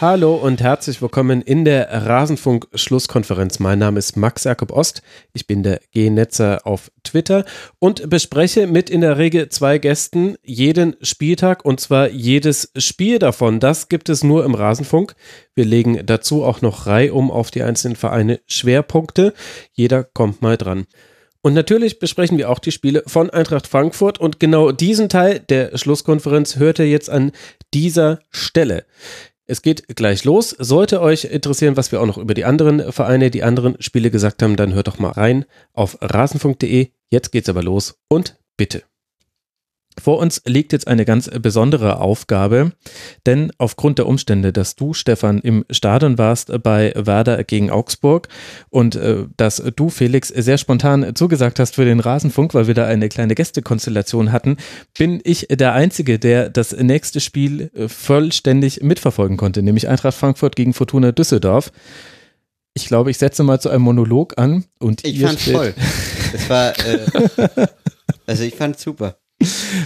Hallo und herzlich willkommen in der Rasenfunk-Schlusskonferenz. Mein Name ist Max Jakob Ost. Ich bin der G-Netzer auf Twitter und bespreche mit in der Regel zwei Gästen jeden Spieltag und zwar jedes Spiel davon. Das gibt es nur im Rasenfunk. Wir legen dazu auch noch reihum auf die einzelnen Vereine Schwerpunkte. Jeder kommt mal dran. Und natürlich besprechen wir auch die Spiele von Eintracht Frankfurt und genau diesen Teil der Schlusskonferenz hört ihr jetzt an dieser Stelle. Es geht gleich los. Sollte euch interessieren, was wir auch noch über die anderen Vereine, die anderen Spiele gesagt haben, dann hört doch mal rein auf rasenfunk.de. Jetzt geht's aber los und bitte. Vor uns liegt jetzt eine ganz besondere Aufgabe, denn aufgrund der Umstände, dass du, Stefan, im Stadion warst bei Werder gegen Augsburg und äh, dass du, Felix, sehr spontan zugesagt hast für den Rasenfunk, weil wir da eine kleine Gästekonstellation hatten, bin ich der Einzige, der das nächste Spiel äh, vollständig mitverfolgen konnte, nämlich Eintracht Frankfurt gegen Fortuna Düsseldorf. Ich glaube, ich setze mal zu einem Monolog an und ich fand voll. Das war, äh, also ich fand super.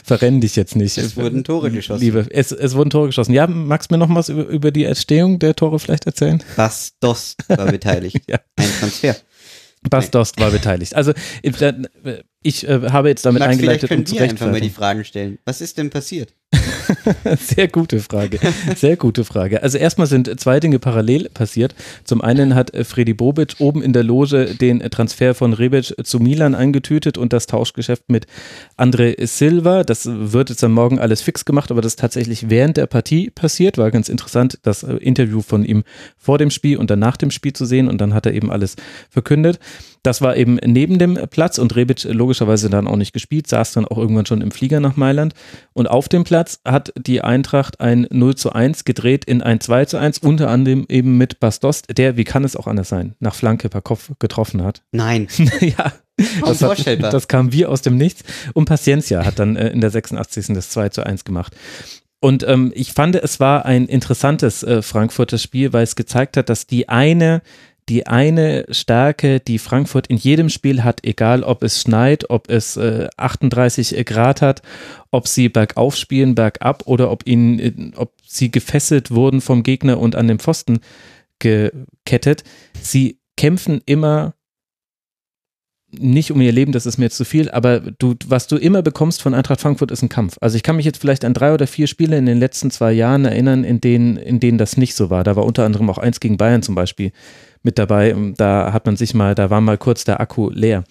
Verrenn dich jetzt nicht. Es wurden Tore geschossen. Liebe, es, es wurden Tore geschossen. Ja, magst du mir noch was über, über die Entstehung der Tore vielleicht erzählen? Bas Dost war beteiligt. ja. Ein Transfer. Bas Dost war beteiligt. Also ich äh, habe jetzt damit Max, eingeleitet, um zu einfach mal die Fragen stellen. Was ist denn passiert? Sehr gute Frage. Sehr gute Frage. Also erstmal sind zwei Dinge parallel passiert. Zum einen hat äh, Freddy Bobic oben in der Loge den Transfer von Rebic zu Milan eingetütet und das Tauschgeschäft mit André Silva. Das wird jetzt am Morgen alles fix gemacht, aber das ist tatsächlich während der Partie passiert. War ganz interessant, das äh, Interview von ihm vor dem Spiel und dann nach dem Spiel zu sehen und dann hat er eben alles verkündet. Das war eben neben dem Platz und Rebic logischerweise dann auch nicht gespielt, saß dann auch irgendwann schon im Flieger nach Mailand. Und auf dem Platz hat die Eintracht ein 0 zu 1 gedreht in ein 2 zu 1, unter anderem eben mit Bastost, der, wie kann es auch anders sein, nach Flanke per Kopf getroffen hat. Nein. ja. Das, hat, das, kam wie aus dem Nichts. Und Paciencia hat dann äh, in der 86. das 2 zu 1 gemacht. Und ähm, ich fand, es war ein interessantes äh, Frankfurter Spiel, weil es gezeigt hat, dass die eine die eine Stärke, die Frankfurt in jedem Spiel hat, egal ob es schneit, ob es äh, 38 Grad hat, ob sie bergauf spielen, bergab oder ob ihnen, ob sie gefesselt wurden vom Gegner und an den Pfosten gekettet. Sie kämpfen immer nicht um ihr Leben, das ist mir jetzt zu viel, aber du, was du immer bekommst von Eintracht Frankfurt ist ein Kampf. Also ich kann mich jetzt vielleicht an drei oder vier Spiele in den letzten zwei Jahren erinnern, in denen, in denen das nicht so war. Da war unter anderem auch eins gegen Bayern zum Beispiel mit dabei. Da hat man sich mal, da war mal kurz der Akku leer.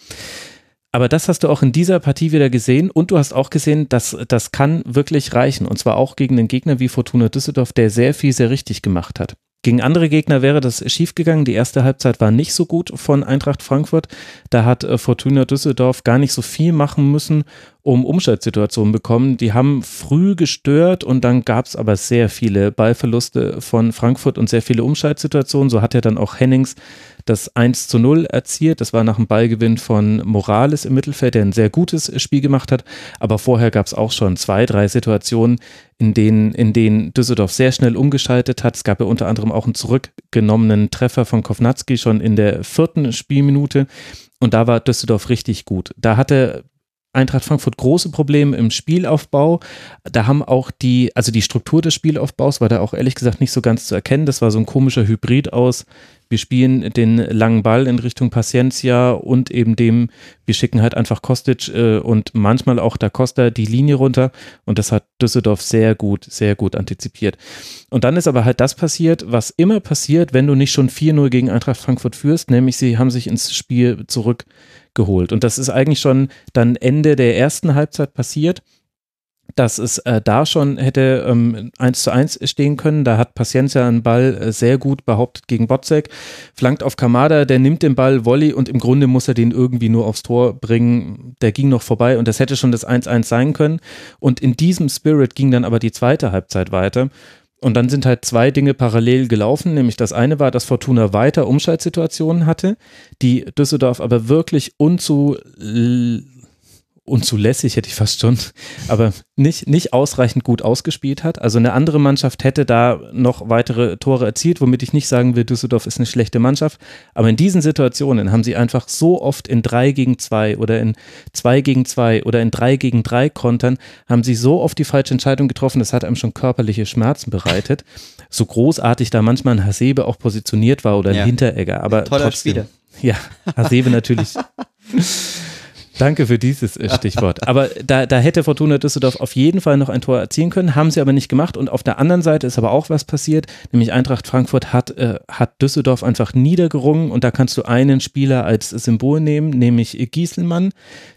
Aber das hast du auch in dieser Partie wieder gesehen und du hast auch gesehen, dass das kann wirklich reichen. Und zwar auch gegen einen Gegner wie Fortuna Düsseldorf, der sehr viel sehr richtig gemacht hat. Gegen andere Gegner wäre das schiefgegangen. Die erste Halbzeit war nicht so gut von Eintracht Frankfurt. Da hat äh, Fortuna Düsseldorf gar nicht so viel machen müssen, um Umschaltsituationen bekommen. Die haben früh gestört und dann gab es aber sehr viele Ballverluste von Frankfurt und sehr viele Umschaltsituationen. So hat er dann auch Hennings das 1 zu 0 erzielt. Das war nach dem Ballgewinn von Morales im Mittelfeld, der ein sehr gutes Spiel gemacht hat. Aber vorher gab es auch schon zwei, drei Situationen, in denen, in denen Düsseldorf sehr schnell umgeschaltet hat. Es gab ja unter anderem auch einen zurückgenommenen Treffer von Kovnatski schon in der vierten Spielminute. Und da war Düsseldorf richtig gut. Da hatte Eintracht Frankfurt große Probleme im Spielaufbau. Da haben auch die, also die Struktur des Spielaufbaus war da auch ehrlich gesagt nicht so ganz zu erkennen. Das war so ein komischer Hybrid aus wir spielen den langen Ball in Richtung Paciencia und eben dem, wir schicken halt einfach Kostic äh, und manchmal auch da Costa die Linie runter und das hat Düsseldorf sehr gut, sehr gut antizipiert. Und dann ist aber halt das passiert, was immer passiert, wenn du nicht schon 4-0 gegen Eintracht Frankfurt führst, nämlich sie haben sich ins Spiel zurückgeholt. Und das ist eigentlich schon dann Ende der ersten Halbzeit passiert dass es äh, da schon hätte ähm, 1 zu 1 stehen können. Da hat Paciencia einen Ball äh, sehr gut behauptet gegen Botzek, flankt auf Kamada, der nimmt den Ball Volley und im Grunde muss er den irgendwie nur aufs Tor bringen. Der ging noch vorbei und das hätte schon das 1-1 sein können. Und in diesem Spirit ging dann aber die zweite Halbzeit weiter. Und dann sind halt zwei Dinge parallel gelaufen, nämlich das eine war, dass Fortuna weiter Umschaltsituationen hatte, die Düsseldorf aber wirklich unzu unzulässig, hätte ich fast schon, aber nicht, nicht ausreichend gut ausgespielt hat. Also eine andere Mannschaft hätte da noch weitere Tore erzielt, womit ich nicht sagen will, Düsseldorf ist eine schlechte Mannschaft. Aber in diesen Situationen haben sie einfach so oft in drei gegen zwei oder in zwei gegen zwei oder in drei gegen drei Kontern, haben sie so oft die falsche Entscheidung getroffen, das hat einem schon körperliche Schmerzen bereitet. So großartig da manchmal ein Hasebe auch positioniert war oder ein ja. Hinteregger. Aber Toller trotzdem, Spieler. Ja, Hasebe natürlich. Danke für dieses äh, Stichwort. Aber da, da hätte Fortuna Düsseldorf auf jeden Fall noch ein Tor erzielen können, haben sie aber nicht gemacht. Und auf der anderen Seite ist aber auch was passiert, nämlich Eintracht Frankfurt hat, äh, hat Düsseldorf einfach niedergerungen und da kannst du einen Spieler als Symbol nehmen, nämlich Gieselmann,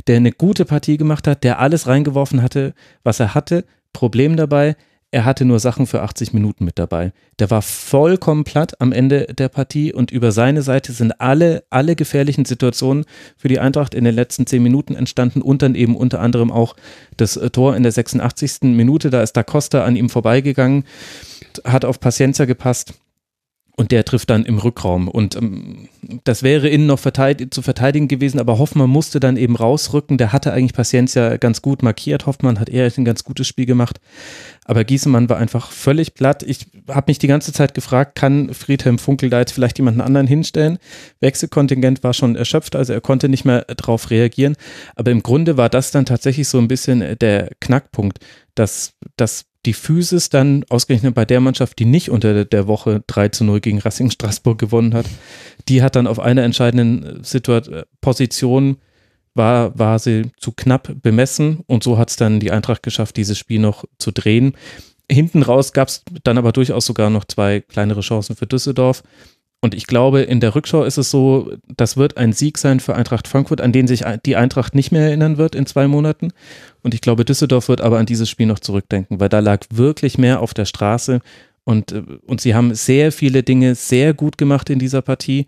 der eine gute Partie gemacht hat, der alles reingeworfen hatte, was er hatte. Problem dabei, er hatte nur Sachen für 80 Minuten mit dabei. Der war vollkommen platt am Ende der Partie und über seine Seite sind alle, alle gefährlichen Situationen für die Eintracht in den letzten 10 Minuten entstanden und dann eben unter anderem auch das äh, Tor in der 86. Minute. Da ist Da Costa an ihm vorbeigegangen, hat auf Paciencia gepasst und der trifft dann im Rückraum. Und ähm, das wäre innen noch verteidig zu verteidigen gewesen, aber Hoffmann musste dann eben rausrücken. Der hatte eigentlich Paciencia ganz gut markiert. Hoffmann hat eher ein ganz gutes Spiel gemacht. Aber Giesemann war einfach völlig platt. Ich habe mich die ganze Zeit gefragt, kann Friedhelm Funkel da jetzt vielleicht jemanden anderen hinstellen? Wechselkontingent war schon erschöpft, also er konnte nicht mehr darauf reagieren. Aber im Grunde war das dann tatsächlich so ein bisschen der Knackpunkt, dass, dass die Physis dann ausgerechnet bei der Mannschaft, die nicht unter der Woche 3 zu 0 gegen Racing Straßburg gewonnen hat, die hat dann auf einer entscheidenden Situation, Position war, war sie zu knapp bemessen und so hat es dann die Eintracht geschafft, dieses Spiel noch zu drehen. Hinten raus gab es dann aber durchaus sogar noch zwei kleinere Chancen für Düsseldorf. Und ich glaube, in der Rückschau ist es so, das wird ein Sieg sein für Eintracht Frankfurt, an den sich die Eintracht nicht mehr erinnern wird in zwei Monaten. Und ich glaube, Düsseldorf wird aber an dieses Spiel noch zurückdenken, weil da lag wirklich mehr auf der Straße. Und, äh, und sie haben sehr viele Dinge sehr gut gemacht in dieser Partie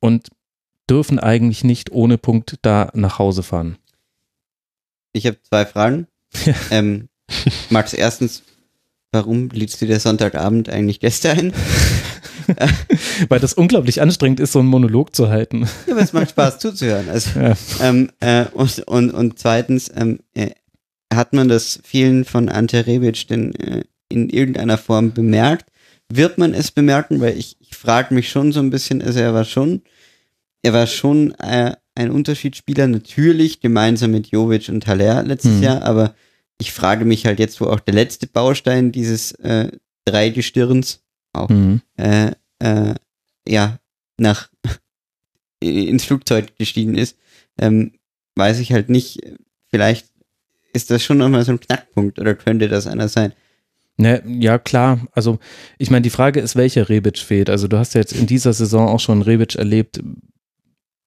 und dürfen eigentlich nicht ohne Punkt da nach Hause fahren. Ich habe zwei Fragen. ähm, Max, erstens, warum liedst du dir Sonntagabend eigentlich gestern ein? Weil das unglaublich anstrengend ist, so einen Monolog zu halten. Ja, aber es macht Spaß zuzuhören. Also, ja. ähm, äh, und, und, und zweitens, ähm, äh, hat man das vielen von Ante Rebic denn äh, in irgendeiner Form bemerkt? Wird man es bemerken? Weil ich, ich frage mich schon so ein bisschen, also er war schon, er war schon äh, ein Unterschiedsspieler, natürlich gemeinsam mit Jovic und Haller letztes mhm. Jahr, aber ich frage mich halt jetzt, wo auch der letzte Baustein dieses äh, Dreigestirns auch mhm. äh, äh, ja nach ins Flugzeug gestiegen ist, ähm, weiß ich halt nicht. Vielleicht ist das schon nochmal so ein Knackpunkt oder könnte das einer sein? Ne, ja, klar. Also, ich meine, die Frage ist, welcher Rebic fehlt. Also, du hast ja jetzt in dieser Saison auch schon Rebic erlebt,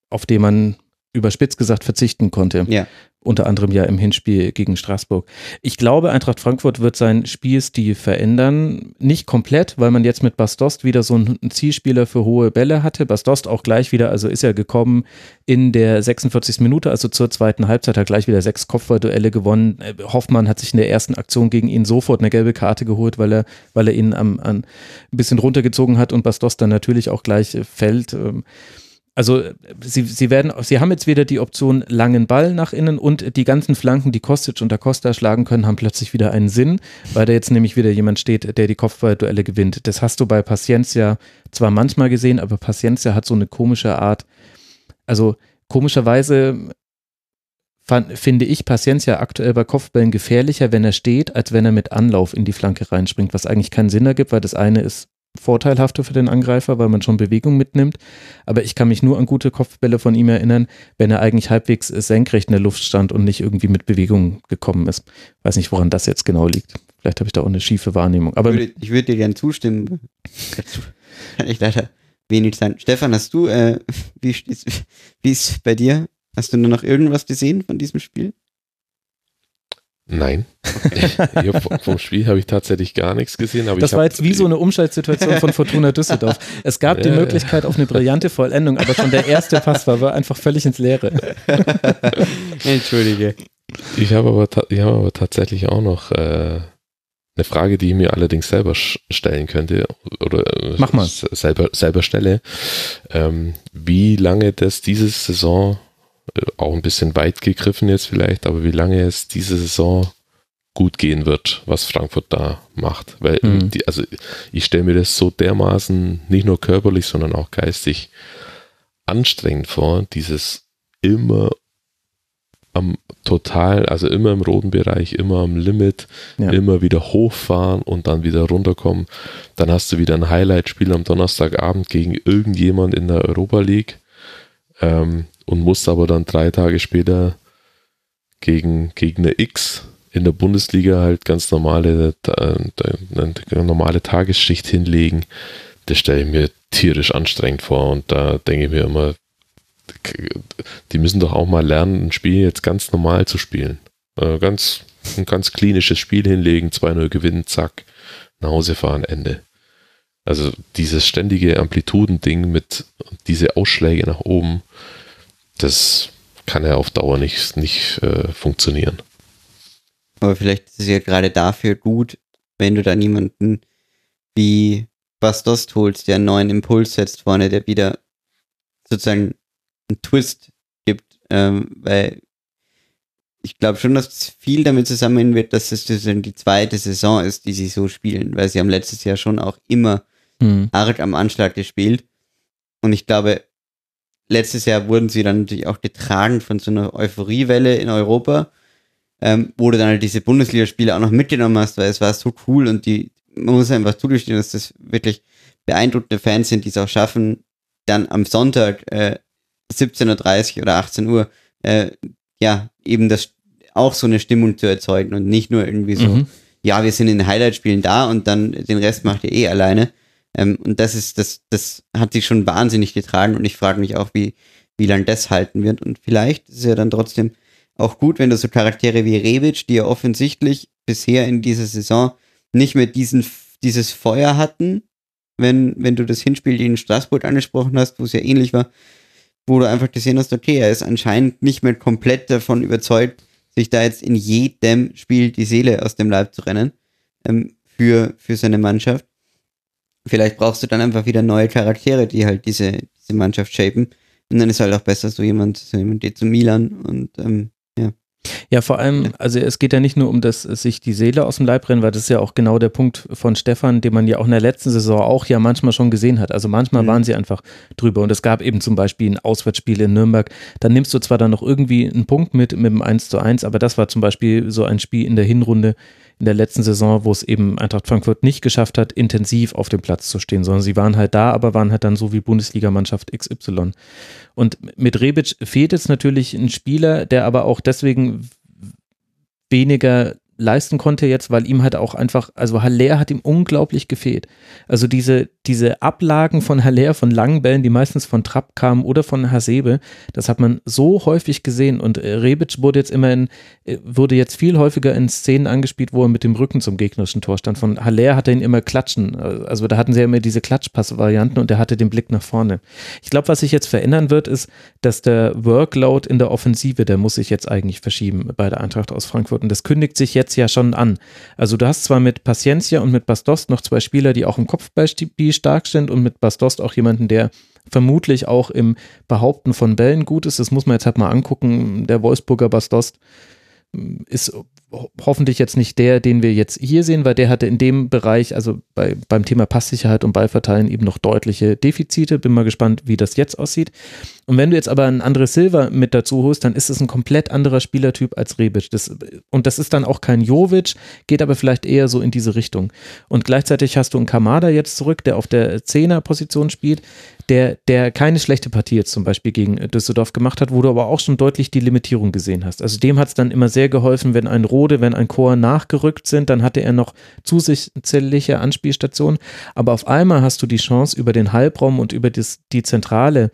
auf den man überspitzt gesagt verzichten konnte. Ja unter anderem ja im Hinspiel gegen Straßburg. Ich glaube, Eintracht Frankfurt wird seinen Spielstil verändern. Nicht komplett, weil man jetzt mit Bastost wieder so einen Zielspieler für hohe Bälle hatte. Bastost auch gleich wieder, also ist er gekommen in der 46. Minute, also zur zweiten Halbzeit, hat gleich wieder sechs Kopfballduelle gewonnen. Hoffmann hat sich in der ersten Aktion gegen ihn sofort eine gelbe Karte geholt, weil er, weil er ihn am, an, ein bisschen runtergezogen hat und Bastost dann natürlich auch gleich fällt. Ähm, also sie, sie werden, sie haben jetzt wieder die Option langen Ball nach innen und die ganzen Flanken, die Kostic und der Costa schlagen können, haben plötzlich wieder einen Sinn, weil da jetzt nämlich wieder jemand steht, der die Kopfballduelle gewinnt. Das hast du bei Paciencia zwar manchmal gesehen, aber Paciencia hat so eine komische Art. Also komischerweise fand, finde ich Paciencia aktuell bei Kopfbällen gefährlicher, wenn er steht, als wenn er mit Anlauf in die Flanke reinspringt, was eigentlich keinen Sinn ergibt, weil das eine ist vorteilhafter für den Angreifer, weil man schon Bewegung mitnimmt. Aber ich kann mich nur an gute Kopfbälle von ihm erinnern, wenn er eigentlich halbwegs senkrecht in der Luft stand und nicht irgendwie mit Bewegung gekommen ist. Weiß nicht, woran das jetzt genau liegt. Vielleicht habe ich da auch eine schiefe Wahrnehmung. Aber ich würde, ich würde dir gerne zustimmen. kann ich leider wenig sein. Stefan, hast du, äh, wie, wie ist bei dir? Hast du nur noch irgendwas gesehen von diesem Spiel? Nein. ja, vom Spiel habe ich tatsächlich gar nichts gesehen. das war jetzt wie so eine Umschaltsituation von Fortuna Düsseldorf. Es gab ja, die Möglichkeit auf eine brillante Vollendung, aber schon der erste Pass war, war einfach völlig ins Leere. Entschuldige. Ich habe aber, ich habe aber tatsächlich auch noch äh, eine Frage, die ich mir allerdings selber stellen könnte oder äh, Mach mal. selber, selber stelle. Ähm, wie lange das diese Saison auch ein bisschen weit gegriffen jetzt vielleicht, aber wie lange es diese Saison gut gehen wird, was Frankfurt da macht. Weil mhm. die, also ich stelle mir das so dermaßen nicht nur körperlich, sondern auch geistig anstrengend vor, dieses immer am total, also immer im roten Bereich, immer am Limit, ja. immer wieder hochfahren und dann wieder runterkommen. Dann hast du wieder ein Highlight-Spiel am Donnerstagabend gegen irgendjemand in der Europa League ähm, und musst aber dann drei Tage später gegen Gegner X in der Bundesliga halt ganz normale, eine normale Tagesschicht hinlegen. Das stelle ich mir tierisch anstrengend vor und da denke ich mir immer, die müssen doch auch mal lernen, ein Spiel jetzt ganz normal zu spielen. Äh, ganz, ein ganz klinisches Spiel hinlegen, 2-0 gewinnen, zack, nach Hause fahren, Ende. Also dieses ständige Amplitudending mit diese Ausschläge nach oben, das kann ja auf Dauer nicht, nicht äh, funktionieren. Aber vielleicht ist es ja gerade dafür gut, wenn du da niemanden wie Bastos holst, der einen neuen Impuls setzt vorne, der wieder sozusagen einen Twist gibt, ähm, weil ich glaube schon, dass viel damit zusammenhängen wird, dass es die zweite Saison ist, die sie so spielen, weil sie haben letztes Jahr schon auch immer mhm. arg am Anschlag gespielt. Und ich glaube, letztes Jahr wurden sie dann natürlich auch getragen von so einer Euphoriewelle in Europa, ähm, wo du dann halt diese Bundesligaspiele auch noch mitgenommen hast, weil es war so cool und die, man muss einfach zugestehen, dass das wirklich beeindruckende Fans sind, die es auch schaffen, dann am Sonntag äh, 17.30 Uhr oder 18 Uhr, äh, ja, eben das auch so eine Stimmung zu erzeugen und nicht nur irgendwie so, mhm. ja, wir sind in den Highlight-Spielen da und dann den Rest macht ihr eh alleine. Ähm, und das ist, das, das hat sich schon wahnsinnig getragen und ich frage mich auch, wie, wie lange das halten wird. Und vielleicht ist es ja dann trotzdem auch gut, wenn du so Charaktere wie Rebic, die ja offensichtlich bisher in dieser Saison nicht mehr diesen, dieses Feuer hatten, wenn, wenn du das Hinspiel in Straßburg angesprochen hast, wo es ja ähnlich war, wo du einfach gesehen hast, okay, er ist anscheinend nicht mehr komplett davon überzeugt, sich da jetzt in jedem Spiel die Seele aus dem Leib zu rennen ähm, für, für seine Mannschaft. Vielleicht brauchst du dann einfach wieder neue Charaktere, die halt diese, diese Mannschaft shapen. Und dann ist halt auch besser so jemand, so jemand geht zu Milan und ähm, ja, vor allem, also es geht ja nicht nur um das sich die Seele aus dem Leib rennen, weil das ist ja auch genau der Punkt von Stefan, den man ja auch in der letzten Saison auch ja manchmal schon gesehen hat. Also manchmal mhm. waren sie einfach drüber und es gab eben zum Beispiel ein Auswärtsspiel in Nürnberg. Dann nimmst du zwar dann noch irgendwie einen Punkt mit mit dem 1 zu 1, aber das war zum Beispiel so ein Spiel in der Hinrunde, in der letzten Saison, wo es eben Eintracht Frankfurt nicht geschafft hat, intensiv auf dem Platz zu stehen, sondern sie waren halt da, aber waren halt dann so wie Bundesligamannschaft XY. Und mit Rebic fehlt jetzt natürlich ein Spieler, der aber auch deswegen weniger leisten konnte jetzt, weil ihm halt auch einfach, also Haller hat ihm unglaublich gefehlt. Also diese, diese Ablagen von Haller, von langen Bällen, die meistens von Trapp kamen oder von Hasebe, das hat man so häufig gesehen und äh, Rebic wurde jetzt immer in, äh, wurde jetzt viel häufiger in Szenen angespielt, wo er mit dem Rücken zum gegnerischen Tor stand. Von Haller hat er ihn immer klatschen, also da hatten sie ja immer diese Klatschpass-Varianten und er hatte den Blick nach vorne. Ich glaube, was sich jetzt verändern wird, ist, dass der Workload in der Offensive, der muss sich jetzt eigentlich verschieben bei der Eintracht aus Frankfurt und das kündigt sich jetzt jetzt ja schon an. Also du hast zwar mit Paciencia und mit Bastos noch zwei Spieler, die auch im Kopfballspiel stark sind und mit Bastos auch jemanden, der vermutlich auch im Behaupten von Bällen gut ist. Das muss man jetzt halt mal angucken. Der Wolfsburger Bastos ist hoffentlich jetzt nicht der, den wir jetzt hier sehen, weil der hatte in dem Bereich, also bei, beim Thema Passsicherheit und Ballverteilen eben noch deutliche Defizite. Bin mal gespannt, wie das jetzt aussieht. Und wenn du jetzt aber einen André Silva mit dazu holst, dann ist es ein komplett anderer Spielertyp als Rebic. Das, und das ist dann auch kein Jovic, geht aber vielleicht eher so in diese Richtung. Und gleichzeitig hast du einen Kamada jetzt zurück, der auf der Zehner-Position spielt, der, der keine schlechte Partie jetzt zum Beispiel gegen Düsseldorf gemacht hat, wo du aber auch schon deutlich die Limitierung gesehen hast. Also dem hat es dann immer sehr geholfen, wenn ein Rode, wenn ein Chor nachgerückt sind, dann hatte er noch zusätzliche Anspielstationen. Aber auf einmal hast du die Chance, über den Halbraum und über das, die Zentrale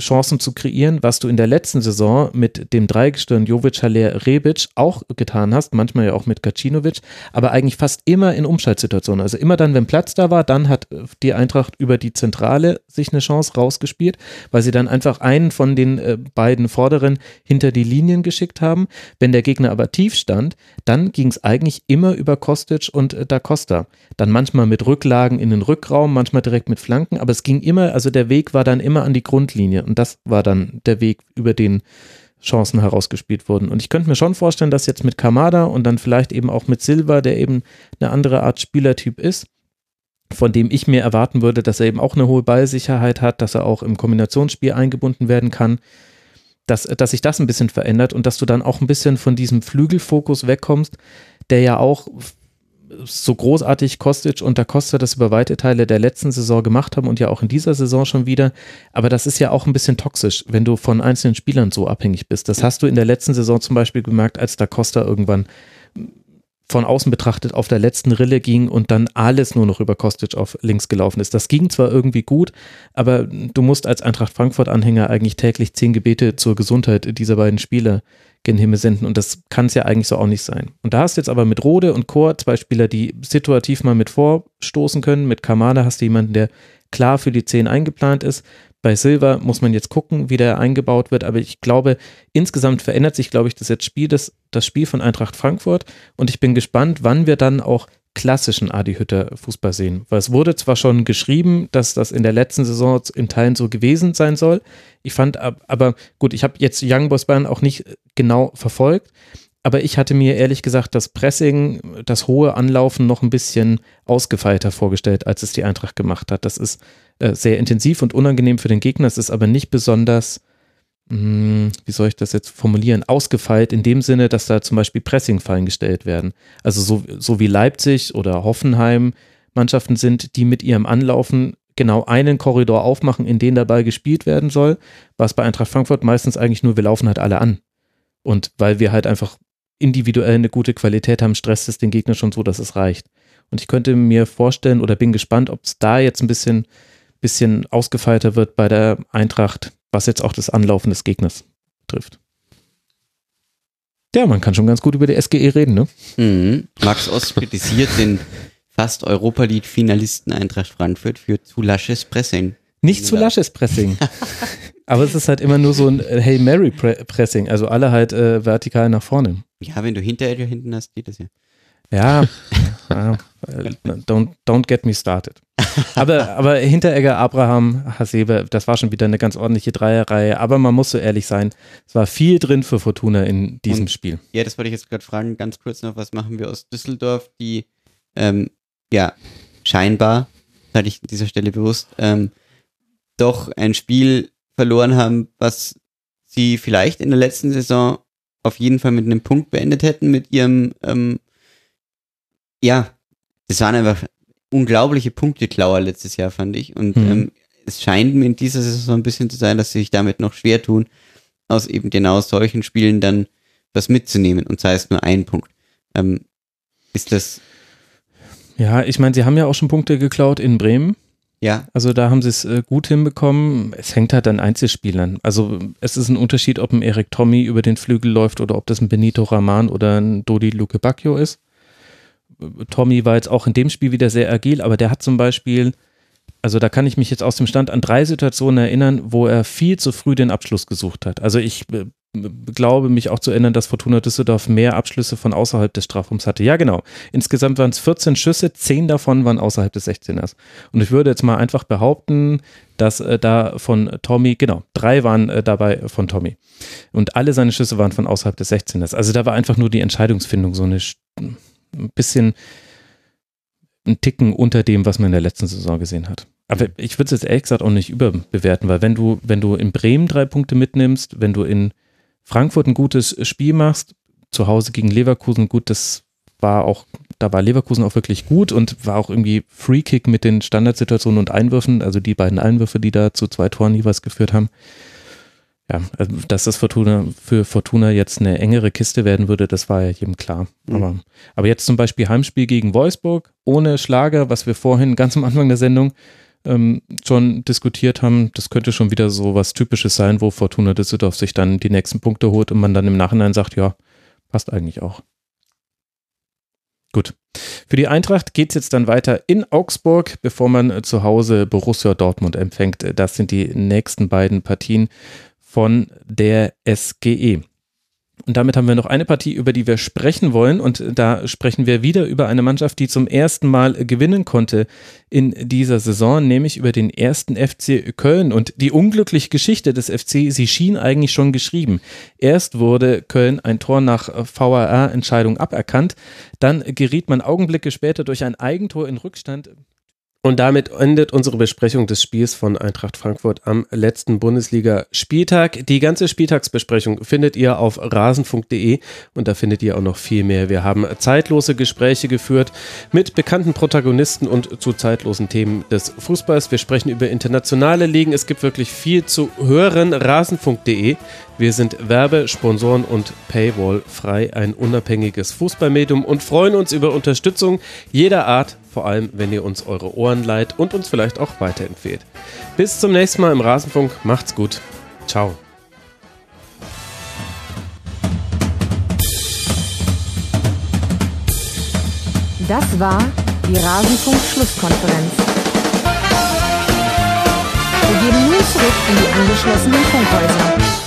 Chancen zu kreieren, was du in der letzten Saison mit dem Dreigestirn Jovic, Haller, Rebic auch getan hast, manchmal ja auch mit Gacinovic, aber eigentlich fast immer in Umschaltsituationen. Also immer dann, wenn Platz da war, dann hat die Eintracht über die Zentrale sich eine Chance rausgespielt, weil sie dann einfach einen von den äh, beiden Vorderen hinter die Linien geschickt haben. Wenn der Gegner aber tief stand, dann ging es eigentlich immer über Kostic und äh, Da Costa. Dann manchmal mit Rücklagen in den Rückraum, manchmal direkt mit Flanken, aber es ging immer, also der Weg war dann immer an die Grundlinie und das war dann der Weg, über den Chancen herausgespielt wurden. Und ich könnte mir schon vorstellen, dass jetzt mit Kamada und dann vielleicht eben auch mit Silva, der eben eine andere Art Spielertyp ist, von dem ich mir erwarten würde, dass er eben auch eine hohe Ballsicherheit hat, dass er auch im Kombinationsspiel eingebunden werden kann, dass, dass sich das ein bisschen verändert und dass du dann auch ein bisschen von diesem Flügelfokus wegkommst, der ja auch so großartig Kostic und Da Costa das über weite Teile der letzten Saison gemacht haben und ja auch in dieser Saison schon wieder. Aber das ist ja auch ein bisschen toxisch, wenn du von einzelnen Spielern so abhängig bist. Das hast du in der letzten Saison zum Beispiel gemerkt, als Da Costa irgendwann von außen betrachtet auf der letzten Rille ging und dann alles nur noch über Kostic auf links gelaufen ist. Das ging zwar irgendwie gut, aber du musst als Eintracht Frankfurt-Anhänger eigentlich täglich zehn Gebete zur Gesundheit dieser beiden Spieler gen Himmel senden und das kann es ja eigentlich so auch nicht sein. Und da hast du jetzt aber mit Rode und Chor zwei Spieler, die situativ mal mit vorstoßen können. Mit Kamada hast du jemanden, der klar für die zehn eingeplant ist. Bei Silva muss man jetzt gucken, wie der eingebaut wird, aber ich glaube, insgesamt verändert sich, glaube ich, das jetzt Spiel, das, das Spiel von Eintracht Frankfurt und ich bin gespannt, wann wir dann auch klassischen Adi Hütter Fußball sehen. Weil es wurde zwar schon geschrieben, dass das in der letzten Saison in Teilen so gewesen sein soll. Ich fand aber, gut, ich habe jetzt Young Boys Bayern auch nicht genau verfolgt, aber ich hatte mir ehrlich gesagt das Pressing, das hohe Anlaufen noch ein bisschen ausgefeilter vorgestellt, als es die Eintracht gemacht hat. Das ist äh, sehr intensiv und unangenehm für den Gegner. Es ist aber nicht besonders, wie soll ich das jetzt formulieren, ausgefeilt in dem Sinne, dass da zum Beispiel Pressingfallen gestellt werden. Also so, so wie Leipzig oder Hoffenheim Mannschaften sind, die mit ihrem Anlaufen genau einen Korridor aufmachen, in den dabei gespielt werden soll, was bei Eintracht Frankfurt meistens eigentlich nur, wir laufen halt alle an. Und weil wir halt einfach individuell eine gute Qualität haben, stresst es den Gegner schon so, dass es reicht. Und ich könnte mir vorstellen oder bin gespannt, ob es da jetzt ein bisschen, bisschen ausgefeilter wird bei der Eintracht, was jetzt auch das Anlaufen des Gegners trifft. Ja, man kann schon ganz gut über die SGE reden, ne? Mhm. Max Ost kritisiert den fast Europa League-Finalisten Eintracht Frankfurt für zu lasches Pressing. Nicht zu lasches Pressing. Aber es ist halt immer nur so ein äh, Hey Mary Pressing, also alle halt äh, vertikal nach vorne. Ja, wenn du Hinteregger hinten hast, geht das ja. Ja, ja don't, don't get me started. Aber, aber Hinteregger, Abraham, Hasebe, das war schon wieder eine ganz ordentliche Dreierreihe. Aber man muss so ehrlich sein, es war viel drin für Fortuna in diesem Und, Spiel. Ja, das wollte ich jetzt gerade fragen. Ganz kurz noch, was machen wir aus Düsseldorf, die ähm, ja scheinbar, hatte ich an dieser Stelle bewusst, ähm, doch ein Spiel verloren haben, was sie vielleicht in der letzten Saison auf jeden Fall mit einem Punkt beendet hätten, mit ihrem, ähm, ja, das waren einfach unglaubliche Punkteklauer letztes Jahr, fand ich. Und mhm. ähm, es scheint mir in dieser Saison ein bisschen zu sein, dass sie sich damit noch schwer tun, aus eben genau solchen Spielen dann was mitzunehmen und sei es nur ein Punkt. Ähm, ist das. Ja, ich meine, sie haben ja auch schon Punkte geklaut in Bremen. Ja. Also da haben sie es äh, gut hinbekommen. Es hängt halt an Einzelspielern. Also es ist ein Unterschied, ob ein Erik Tommy über den Flügel läuft oder ob das ein Benito Raman oder ein Dodi Luke Bacchio ist. Tommy war jetzt auch in dem Spiel wieder sehr agil, aber der hat zum Beispiel, also da kann ich mich jetzt aus dem Stand an drei Situationen erinnern, wo er viel zu früh den Abschluss gesucht hat. Also ich äh, glaube mich auch zu erinnern, dass Fortuna Düsseldorf mehr Abschlüsse von außerhalb des Strafraums hatte. Ja, genau. Insgesamt waren es 14 Schüsse, 10 davon waren außerhalb des 16ers. Und ich würde jetzt mal einfach behaupten, dass äh, da von Tommy, genau, drei waren äh, dabei von Tommy. Und alle seine Schüsse waren von außerhalb des 16ers. Also da war einfach nur die Entscheidungsfindung so eine, ein bisschen ein Ticken unter dem, was man in der letzten Saison gesehen hat. Aber ich würde es jetzt ehrlich gesagt auch nicht überbewerten, weil wenn du, wenn du in Bremen drei Punkte mitnimmst, wenn du in Frankfurt ein gutes Spiel machst, zu Hause gegen Leverkusen gut, das war auch, da war Leverkusen auch wirklich gut und war auch irgendwie Free Kick mit den Standardsituationen und Einwürfen, also die beiden Einwürfe, die da zu zwei Toren jeweils geführt haben. Ja, also, dass das Fortuna, für Fortuna jetzt eine engere Kiste werden würde, das war ja jedem klar. Mhm. Aber, aber jetzt zum Beispiel Heimspiel gegen Wolfsburg ohne Schlager, was wir vorhin ganz am Anfang der Sendung ähm, schon diskutiert haben, das könnte schon wieder so was Typisches sein, wo Fortuna Düsseldorf sich dann die nächsten Punkte holt und man dann im Nachhinein sagt, ja, passt eigentlich auch. Gut. Für die Eintracht geht es jetzt dann weiter in Augsburg, bevor man zu Hause Borussia Dortmund empfängt. Das sind die nächsten beiden Partien von der SGE. Und damit haben wir noch eine Partie, über die wir sprechen wollen. Und da sprechen wir wieder über eine Mannschaft, die zum ersten Mal gewinnen konnte in dieser Saison, nämlich über den ersten FC Köln. Und die unglückliche Geschichte des FC, sie schien eigentlich schon geschrieben. Erst wurde Köln ein Tor nach VAR-Entscheidung aberkannt. Dann geriet man Augenblicke später durch ein Eigentor in Rückstand. Und damit endet unsere Besprechung des Spiels von Eintracht Frankfurt am letzten Bundesliga-Spieltag. Die ganze Spieltagsbesprechung findet ihr auf rasenfunk.de und da findet ihr auch noch viel mehr. Wir haben zeitlose Gespräche geführt mit bekannten Protagonisten und zu zeitlosen Themen des Fußballs. Wir sprechen über internationale Ligen. Es gibt wirklich viel zu hören. Rasenfunk.de. Wir sind Werbe-, Sponsoren- und Paywall frei, ein unabhängiges Fußballmedium und freuen uns über Unterstützung jeder Art vor allem wenn ihr uns eure Ohren leiht und uns vielleicht auch weiterempfehlt. Bis zum nächsten Mal im Rasenfunk, macht's gut. Ciao. Das war die Rasenfunk-Schlusskonferenz. Wir gehen nun zurück in die angeschlossenen Funkhäuser.